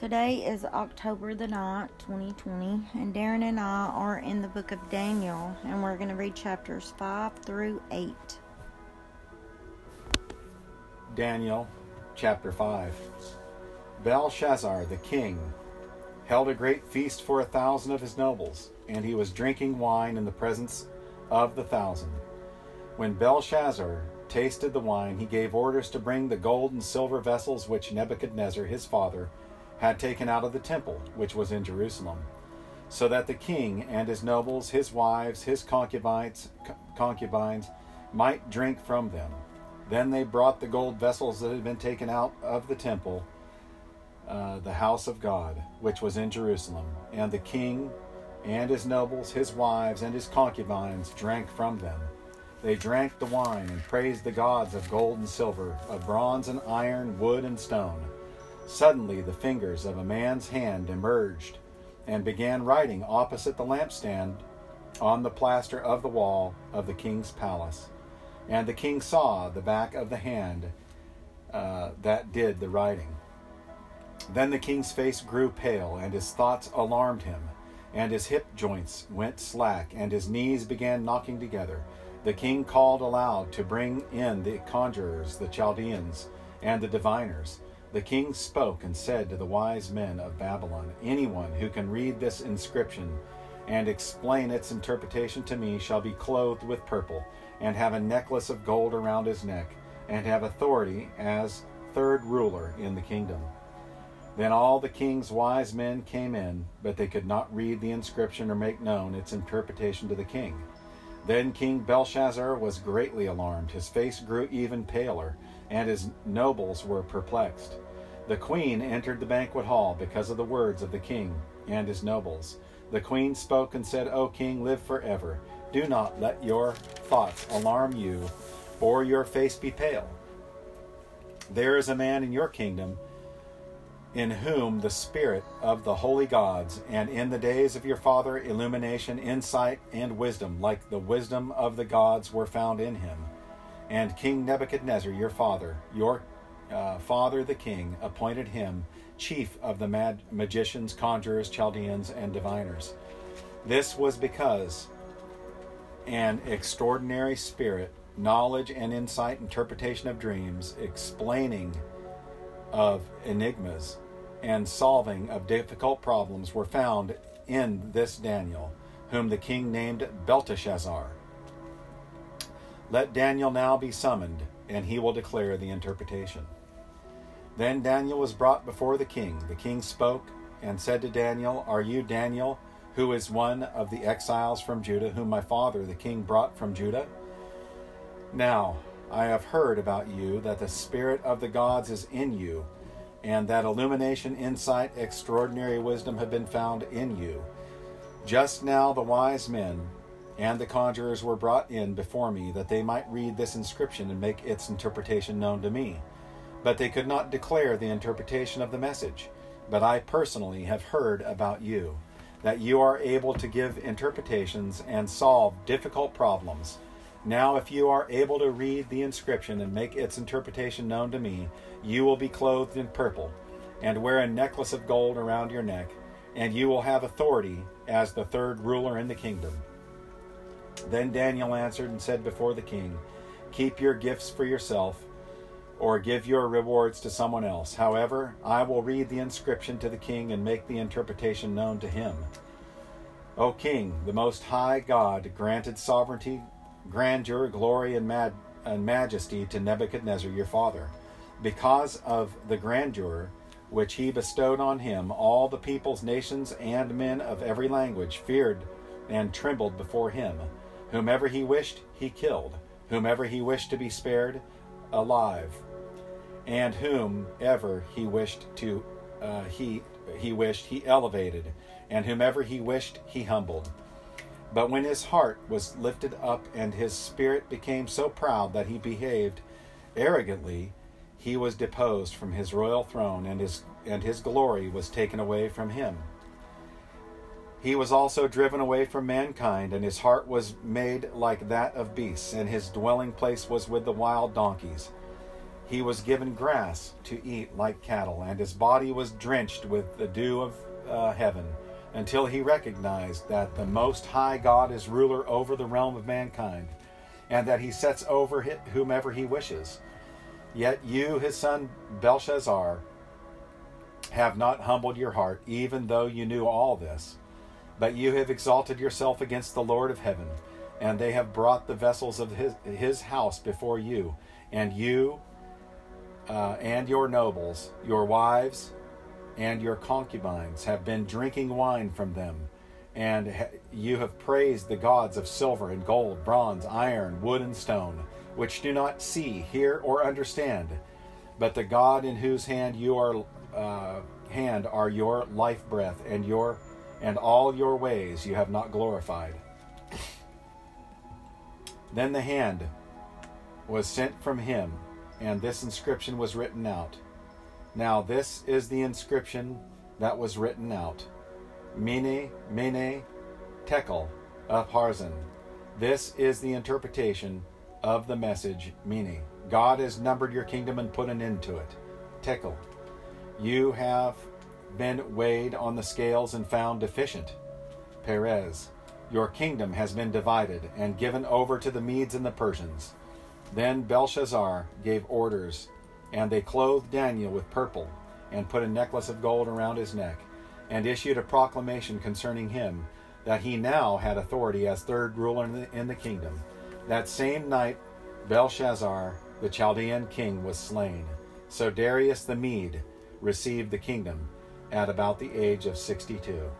Today is October the 9th, 2020, and Darren and I are in the book of Daniel, and we're going to read chapters 5 through 8. Daniel chapter 5. Belshazzar the king held a great feast for a thousand of his nobles, and he was drinking wine in the presence of the thousand. When Belshazzar tasted the wine, he gave orders to bring the gold and silver vessels which Nebuchadnezzar his father had taken out of the temple, which was in Jerusalem, so that the king and his nobles, his wives, his concubines, concubines might drink from them. Then they brought the gold vessels that had been taken out of the temple, uh, the house of God, which was in Jerusalem, and the king and his nobles, his wives, and his concubines drank from them. They drank the wine and praised the gods of gold and silver, of bronze and iron, wood and stone. Suddenly, the fingers of a man's hand emerged and began writing opposite the lampstand on the plaster of the wall of the king's palace. And the king saw the back of the hand uh, that did the writing. Then the king's face grew pale, and his thoughts alarmed him, and his hip joints went slack, and his knees began knocking together. The king called aloud to bring in the conjurers, the Chaldeans, and the diviners. The king spoke and said to the wise men of Babylon, Anyone who can read this inscription and explain its interpretation to me shall be clothed with purple, and have a necklace of gold around his neck, and have authority as third ruler in the kingdom. Then all the king's wise men came in, but they could not read the inscription or make known its interpretation to the king. Then King Belshazzar was greatly alarmed. His face grew even paler and his nobles were perplexed. The queen entered the banquet hall because of the words of the king and his nobles. The queen spoke and said, O king, live forever. Do not let your thoughts alarm you, or your face be pale. There is a man in your kingdom in whom the spirit of the holy gods, and in the days of your father, illumination, insight, and wisdom, like the wisdom of the gods, were found in him and King Nebuchadnezzar, your father, your uh, father the king, appointed him chief of the mad magicians, conjurers, Chaldeans, and diviners. This was because an extraordinary spirit, knowledge and insight, interpretation of dreams, explaining of enigmas, and solving of difficult problems were found in this Daniel, whom the king named Belteshazzar. Let Daniel now be summoned, and he will declare the interpretation. Then Daniel was brought before the king. The king spoke and said to Daniel, Are you Daniel, who is one of the exiles from Judah, whom my father the king brought from Judah? Now, I have heard about you that the spirit of the gods is in you, and that illumination, insight, extraordinary wisdom have been found in you. Just now the wise men and the conjurers were brought in before me that they might read this inscription and make its interpretation known to me. But they could not declare the interpretation of the message. But I personally have heard about you, that you are able to give interpretations and solve difficult problems. Now, if you are able to read the inscription and make its interpretation known to me, you will be clothed in purple, and wear a necklace of gold around your neck, and you will have authority as the third ruler in the kingdom. Then Daniel answered and said before the king, Keep your gifts for yourself, or give your rewards to someone else. However, I will read the inscription to the king and make the interpretation known to him. O king, the most high God granted sovereignty, grandeur, glory, and, and majesty to Nebuchadnezzar your father. Because of the grandeur which he bestowed on him, all the peoples, nations, and men of every language feared and trembled before him. Whomever he wished, he killed. Whomever he wished to be spared, alive. And whomever he wished to, uh, he he wished he elevated, and whomever he wished he humbled. But when his heart was lifted up and his spirit became so proud that he behaved arrogantly, he was deposed from his royal throne, and his and his glory was taken away from him. He was also driven away from mankind, and his heart was made like that of beasts, and his dwelling place was with the wild donkeys. he was given grass to eat like cattle, and his body was drenched with the dew of uh, heaven, until he recognized that the Most High God is ruler over the realm of mankind, and that he sets over whomever he wishes. Yet you, his son Belshazzar, have not humbled your heart, even though you knew all this. But you have exalted yourself against the Lord of heaven, and they have brought the vessels of his, his house before you, and you uh, and your nobles, your wives, and your concubines have been drinking wine from them, and ha- you have praised the gods of silver and gold, bronze, iron, wood, and stone, which do not see, hear, or understand, but the God in whose hand you are uh, hand are your life breath, and your and all your ways you have not glorified. Then the hand was sent from him and this inscription was written out. Now, this is the inscription that was written out Mene, Mene, Tekel Upharsin. This is the interpretation of the message Mene. God has numbered your kingdom and put an end to it. Tekel. You have been weighed on the scales and found deficient. Peres, Your kingdom has been divided and given over to the Medes and the Persians. Then Belshazzar gave orders, and they clothed Daniel with purple, and put a necklace of gold around his neck, and issued a proclamation concerning him, that he now had authority as third ruler in the, in the kingdom. That same night, Belshazzar, the Chaldean king, was slain. So Darius the Mede received the kingdom at about the age of 62.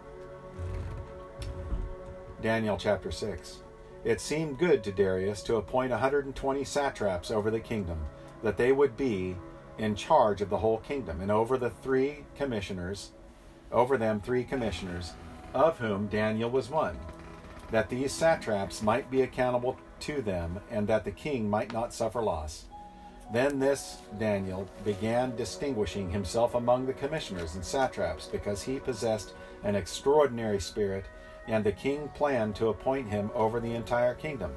Daniel chapter 6. It seemed good to Darius to appoint 120 satraps over the kingdom, that they would be in charge of the whole kingdom, and over the three commissioners, over them three commissioners, of whom Daniel was one, that these satraps might be accountable to them, and that the king might not suffer loss. Then this Daniel began distinguishing himself among the commissioners and satraps, because he possessed an extraordinary spirit and the king planned to appoint him over the entire kingdom.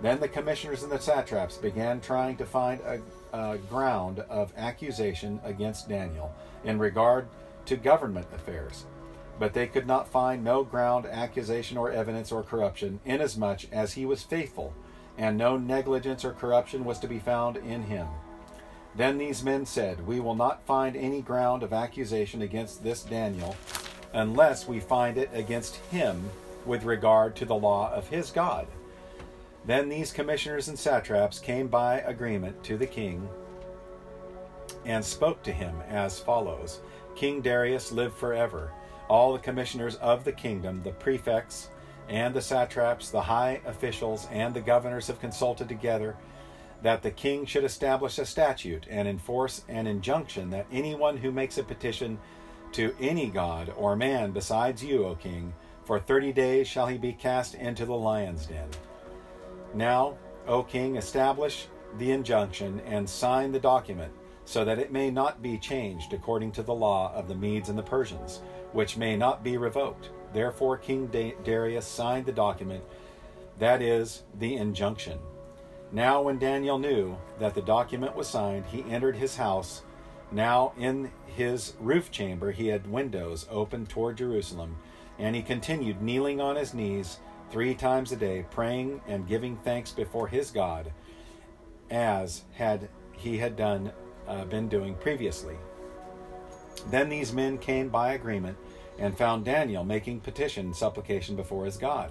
Then the commissioners and the satraps began trying to find a, a ground of accusation against Daniel in regard to government affairs. But they could not find no ground, accusation, or evidence or corruption, inasmuch as he was faithful, and no negligence or corruption was to be found in him. Then these men said, We will not find any ground of accusation against this Daniel, unless we find it against him with regard to the law of his God. Then these commissioners and satraps came by agreement to the king and spoke to him as follows King Darius live forever. All the commissioners of the kingdom, the prefects, and the satraps, the high officials, and the governors have consulted together that the king should establish a statute and enforce an injunction that anyone who makes a petition to any god or man besides you, O king. For thirty days shall he be cast into the lion's den. Now, O king, establish the injunction and sign the document, so that it may not be changed according to the law of the Medes and the Persians, which may not be revoked. Therefore, King Darius signed the document, that is, the injunction. Now, when Daniel knew that the document was signed, he entered his house now in his roof chamber he had windows open toward Jerusalem, and he continued kneeling on his knees three times a day, praying and giving thanks before his God, as had he had done uh, been doing previously. Then these men came by agreement and found Daniel making petition and supplication before his God.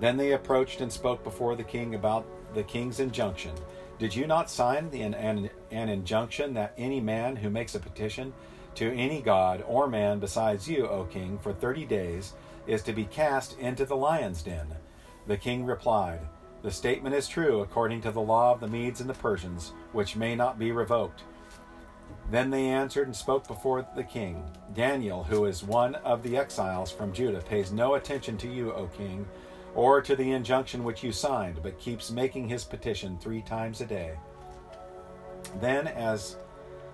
Then they approached and spoke before the king about the king's injunction did you not sign the, an, an, an injunction that any man who makes a petition to any god or man besides you, O king, for thirty days is to be cast into the lion's den? The king replied, The statement is true according to the law of the Medes and the Persians, which may not be revoked. Then they answered and spoke before the king. Daniel, who is one of the exiles from Judah, pays no attention to you, O king or to the injunction which you signed, but keeps making his petition three times a day. Then, as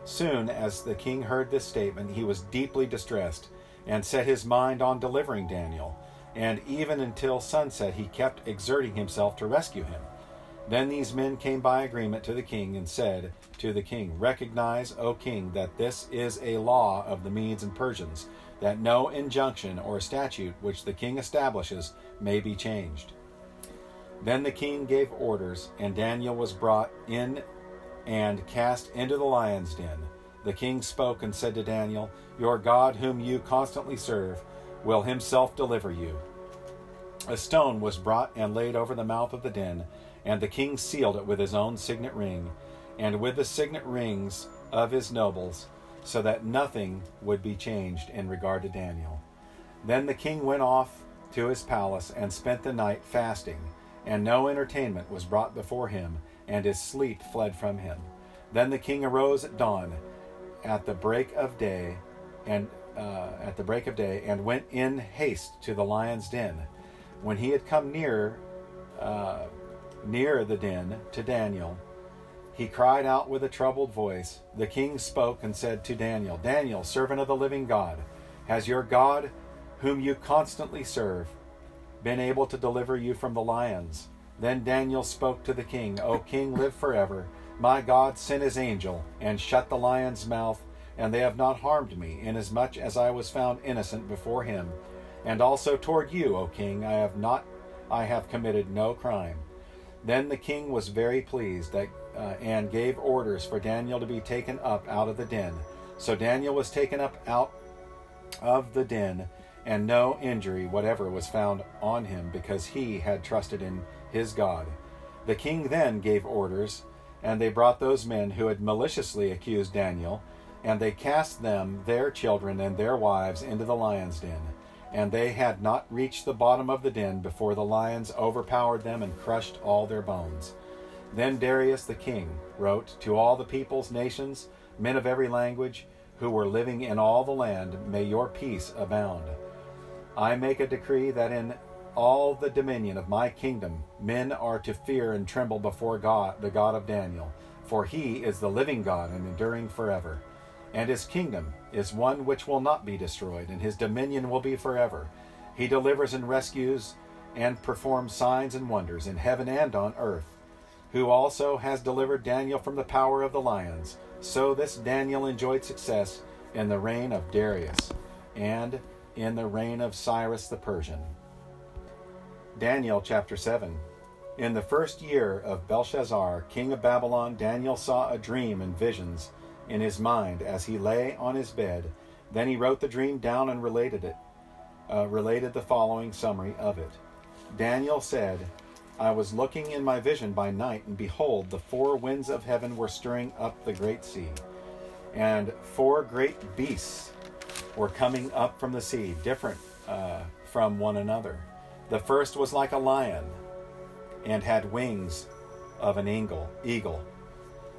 soon as the king heard this statement, he was deeply distressed and set his mind on delivering Daniel. And even until sunset, he kept exerting himself to rescue him. Then these men came by agreement to the king and said to the king, Recognize, O king, that this is a law of the Medes and Persians, that no injunction or statute which the king establishes may be changed. Then the king gave orders, and Daniel was brought in and cast into the lion's den. The king spoke and said to Daniel, Your God, whom you constantly serve, will himself deliver you. A stone was brought and laid over the mouth of the den and the king sealed it with his own signet ring, and with the signet rings of his nobles, so that nothing would be changed in regard to Daniel. Then the king went off to his palace and spent the night fasting, and no entertainment was brought before him, and his sleep fled from him. Then the king arose at dawn, at the break of day, and uh, at the break of day, and went in haste to the lion's den. When he had come near, uh, near the den to Daniel, he cried out with a troubled voice. The king spoke and said to Daniel, Daniel, servant of the living God, has your God, whom you constantly serve, been able to deliver you from the lions? Then Daniel spoke to the king, O king, live forever. My God sent his angel and shut the lion's mouth, and they have not harmed me, inasmuch as I was found innocent before him. And also toward you, O king, I have not I have committed no crime. Then the king was very pleased that, uh, and gave orders for Daniel to be taken up out of the den. So Daniel was taken up out of the den, and no injury whatever was found on him because he had trusted in his God. The king then gave orders, and they brought those men who had maliciously accused Daniel, and they cast them, their children, and their wives into the lion's den and they had not reached the bottom of the den before the lions overpowered them and crushed all their bones. Then Darius the king wrote to all the peoples, nations, men of every language, who were living in all the land, May your peace abound. I make a decree that in all the dominion of my kingdom men are to fear and tremble before God, the God of Daniel, for he is the living God and enduring forever and his kingdom is one which will not be destroyed, and his dominion will be forever. He delivers and rescues and performs signs and wonders in heaven and on earth, who also has delivered Daniel from the power of the lions. So this Daniel enjoyed success in the reign of Darius and in the reign of Cyrus the Persian. Daniel chapter 7. In the first year of Belshazzar, king of Babylon, Daniel saw a dream and visions in his mind as he lay on his bed. Then he wrote the dream down and related it, uh, related the following summary of it. Daniel said, I was looking in my vision by night, and behold, the four winds of heaven were stirring up the great sea, and four great beasts were coming up from the sea, different uh, from one another. The first was like a lion, and had wings of an eagle. Eagle.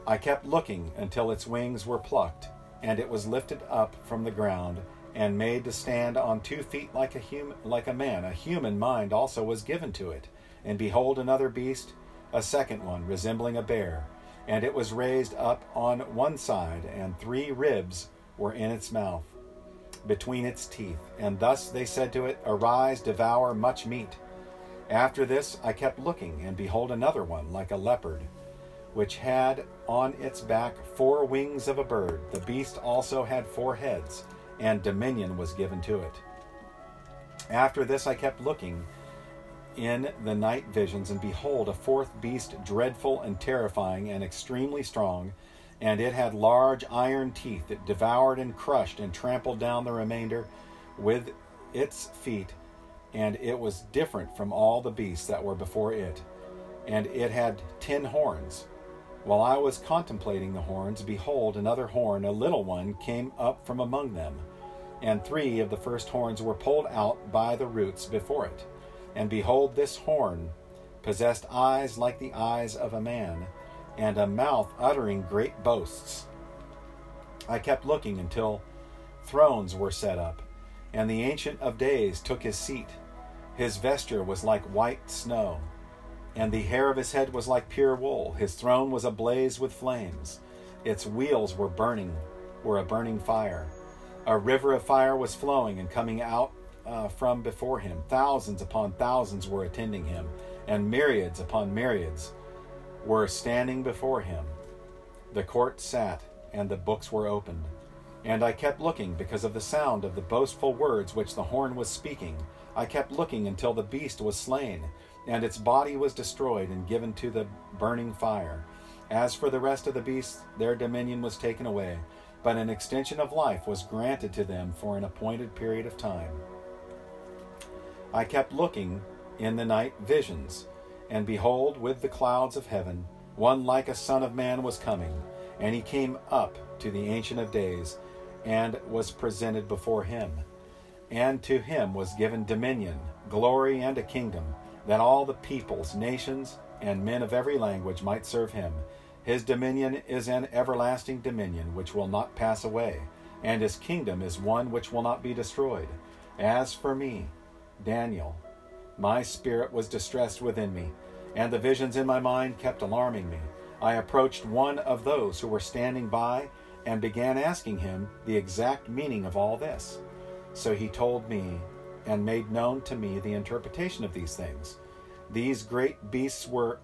I kept looking until its wings were plucked, and it was lifted up from the ground and made to stand on two feet like a human, like a man. A human mind also was given to it. And behold, another beast, a second one, resembling a bear, and it was raised up on one side, and three ribs were in its mouth, between its teeth. And thus they said to it, Arise, devour much meat. After this I kept looking, and behold, another one, like a leopard which had on its back four wings of a bird. The beast also had four heads, and dominion was given to it. After this I kept looking in the night visions, and behold, a fourth beast, dreadful and terrifying and extremely strong, and it had large iron teeth. It devoured and crushed and trampled down the remainder with its feet, and it was different from all the beasts that were before it. And it had ten horns while I was contemplating the horns, behold, another horn, a little one, came up from among them. And three of the first horns were pulled out by the roots before it. And behold, this horn possessed eyes like the eyes of a man, and a mouth uttering great boasts. I kept looking until thrones were set up, and the Ancient of Days took his seat. His vesture was like white snow and the hair of his head was like pure wool. His throne was ablaze with flames. Its wheels were burning, were a burning fire. A river of fire was flowing and coming out uh, from before him. Thousands upon thousands were attending him, and myriads upon myriads were standing before him. The court sat, and the books were opened. And I kept looking because of the sound of the boastful words which the horn was speaking. I kept looking until the beast was slain, and its body was destroyed and given to the burning fire. As for the rest of the beasts, their dominion was taken away, but an extension of life was granted to them for an appointed period of time. I kept looking in the night visions, and behold, with the clouds of heaven, one like a son of man was coming, and he came up to the Ancient of Days, and was presented before him. And to him was given dominion, glory, and a kingdom, that all the peoples, nations, and men of every language might serve him. His dominion is an everlasting dominion which will not pass away, and his kingdom is one which will not be destroyed. As for me, Daniel, my spirit was distressed within me, and the visions in my mind kept alarming me. I approached one of those who were standing by and began asking him the exact meaning of all this. So he told me and made known to me the interpretation of these things. These great beasts were,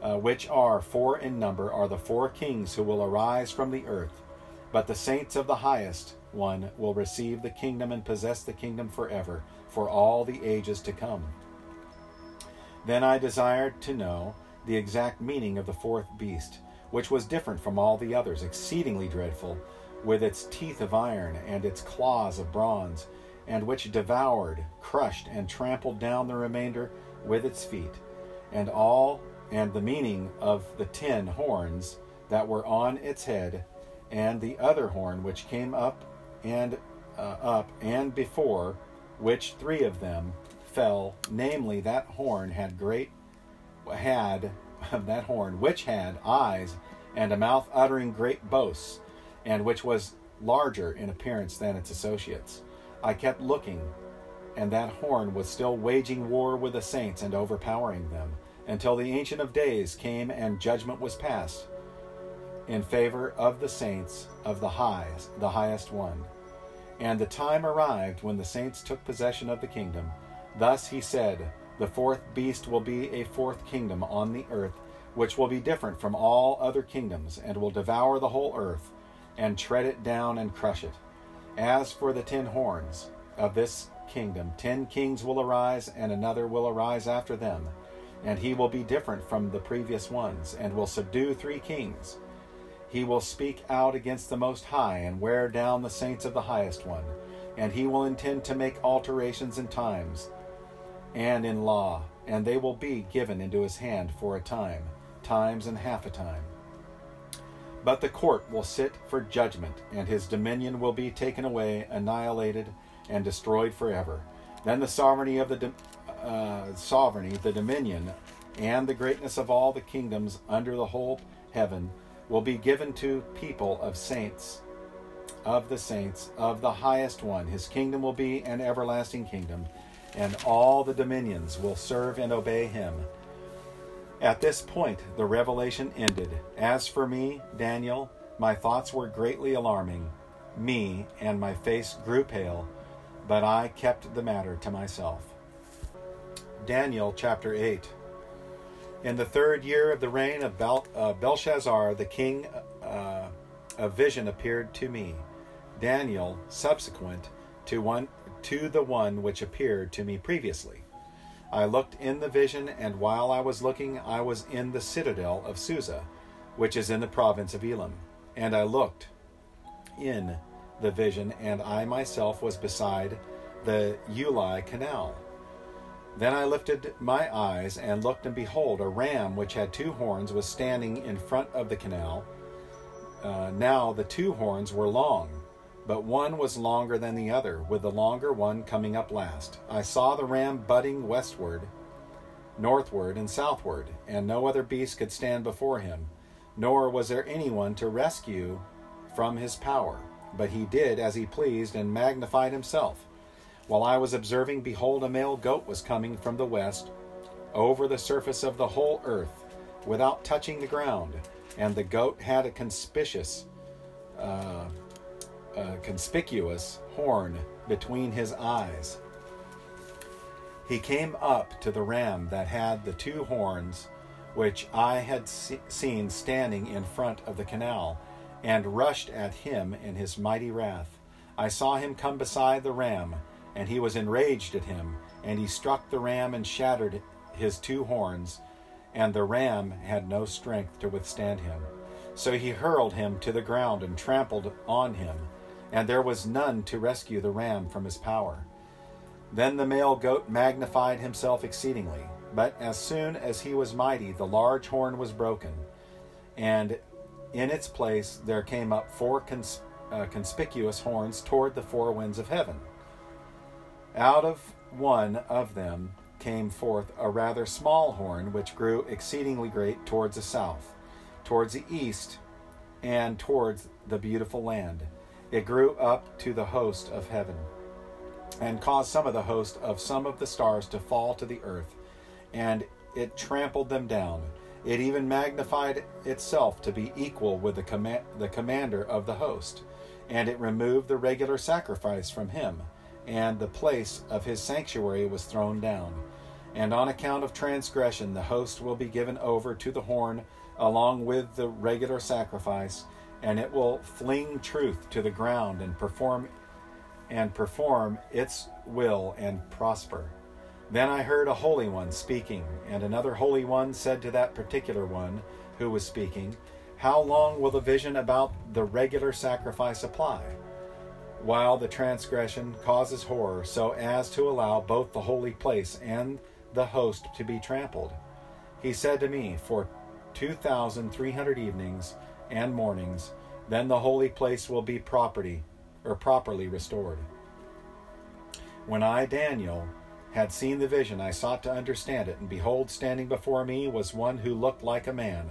uh, which are four in number, are the four kings who will arise from the earth. But the saints of the highest one will receive the kingdom and possess the kingdom forever, for all the ages to come. Then I desired to know the exact meaning of the fourth beast, which was different from all the others, exceedingly dreadful, with its teeth of iron and its claws of bronze, and which devoured, crushed, and trampled down the remainder with its feet, and all and the meaning of the ten horns that were on its head, and the other horn which came up and uh, up and before, which three of them fell, namely that horn had great had that horn which had eyes and a mouth uttering great boasts, and which was larger in appearance than its associates. I kept looking, and that horn was still waging war with the saints and overpowering them, until the Ancient of Days came and judgment was passed in favor of the saints of the highest, the highest one. And the time arrived when the saints took possession of the kingdom. Thus he said, The fourth beast will be a fourth kingdom on the earth, which will be different from all other kingdoms, and will devour the whole earth, and tread it down and crush it. As for the ten horns of this kingdom, ten kings will arise, and another will arise after them, and he will be different from the previous ones, and will subdue three kings. He will speak out against the Most High and wear down the saints of the Highest One, and he will intend to make alterations in times and in law, and they will be given into his hand for a time, times and half a time. But the court will sit for judgment, and his dominion will be taken away, annihilated, and destroyed forever. Then the sovereignty of the uh, sovereignty, the dominion, and the greatness of all the kingdoms under the whole heaven will be given to people of saints, of the saints, of the highest one. His kingdom will be an everlasting kingdom, and all the dominions will serve and obey him. At this point, the revelation ended. As for me, Daniel, my thoughts were greatly alarming me, and my face grew pale, but I kept the matter to myself. Daniel chapter 8. In the third year of the reign of Bel- uh, Belshazzar, the king, uh, a vision appeared to me. Daniel, subsequent to one to the one which appeared to me previously. I looked in the vision, and while I was looking, I was in the citadel of Susa, which is in the province of Elam. And I looked in the vision, and I myself was beside the Ulai canal. Then I lifted my eyes and looked, and behold, a ram which had two horns was standing in front of the canal. Uh, now the two horns were long, but one was longer than the other, with the longer one coming up last. I saw the ram butting westward, northward, and southward, and no other beast could stand before him, nor was there anyone to rescue from his power. But he did as he pleased and magnified himself. While I was observing, behold, a male goat was coming from the west over the surface of the whole earth without touching the ground, and the goat had a conspicuous. Uh, a conspicuous horn between his eyes. He came up to the ram that had the two horns which I had se- seen standing in front of the canal, and rushed at him in his mighty wrath. I saw him come beside the ram, and he was enraged at him, and he struck the ram and shattered his two horns, and the ram had no strength to withstand him. So he hurled him to the ground and trampled on him, and there was none to rescue the ram from his power. Then the male goat magnified himself exceedingly, but as soon as he was mighty, the large horn was broken, and in its place there came up four cons- uh, conspicuous horns toward the four winds of heaven. Out of one of them came forth a rather small horn, which grew exceedingly great towards the south, towards the east, and towards the beautiful land. It grew up to the host of heaven, and caused some of the host of some of the stars to fall to the earth, and it trampled them down. It even magnified itself to be equal with the, com- the commander of the host, and it removed the regular sacrifice from him, and the place of his sanctuary was thrown down. And on account of transgression, the host will be given over to the horn along with the regular sacrifice, and it will fling truth to the ground and perform and perform its will and prosper. Then I heard a holy one speaking, and another holy one said to that particular one who was speaking, How long will the vision about the regular sacrifice apply? While the transgression causes horror, so as to allow both the holy place and the host to be trampled. He said to me, For 2,300 evenings and mornings, then the holy place will be property or properly restored. When I, Daniel, had seen the vision, I sought to understand it, and behold, standing before me was one who looked like a man.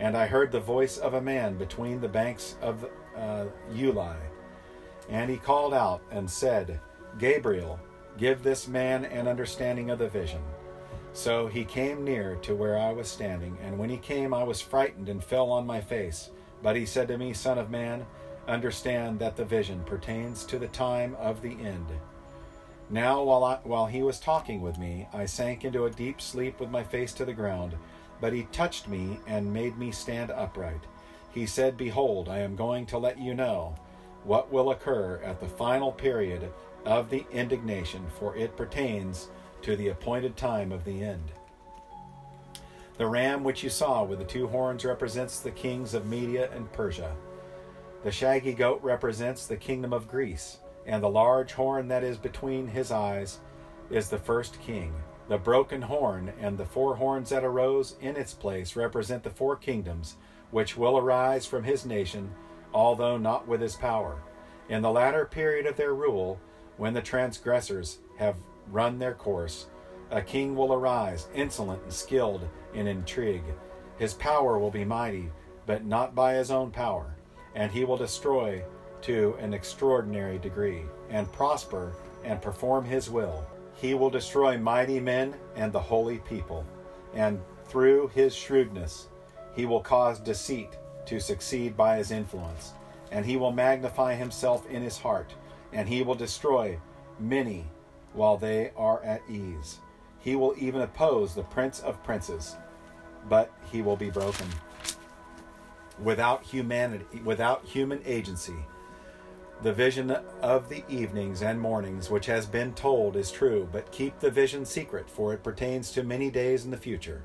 And I heard the voice of a man between the banks of uh, Ulai. And he called out and said, Gabriel, give this man an understanding of the vision. So he came near to where I was standing, and when he came, I was frightened and fell on my face. But he said to me, Son of man, understand that the vision pertains to the time of the end. Now, while, I, while he was talking with me, I sank into a deep sleep with my face to the ground. But he touched me and made me stand upright. He said, Behold, I am going to let you know what will occur at the final period of the indignation, for it pertains to the appointed time of the end. The ram which you saw with the two horns represents the kings of Media and Persia. The shaggy goat represents the kingdom of Greece, and the large horn that is between his eyes is the first king. The broken horn and the four horns that arose in its place represent the four kingdoms which will arise from his nation, although not with his power. In the latter period of their rule, when the transgressors have run their course, a king will arise, insolent and skilled in intrigue. His power will be mighty, but not by his own power, and he will destroy to an extraordinary degree, and prosper and perform his will. He will destroy mighty men and the holy people, and through his shrewdness, he will cause deceit to succeed by his influence, and he will magnify himself in his heart, and he will destroy many while they are at ease. He will even oppose the prince of princes, but he will be broken. Without humanity, without human agency, the vision of the evenings and mornings which has been told is true, but keep the vision secret, for it pertains to many days in the future.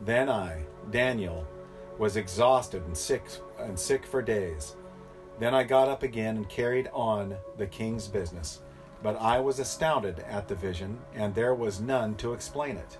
Then I, Daniel, was exhausted and sick and sick for days. Then I got up again and carried on the king's business. But I was astounded at the vision, and there was none to explain it.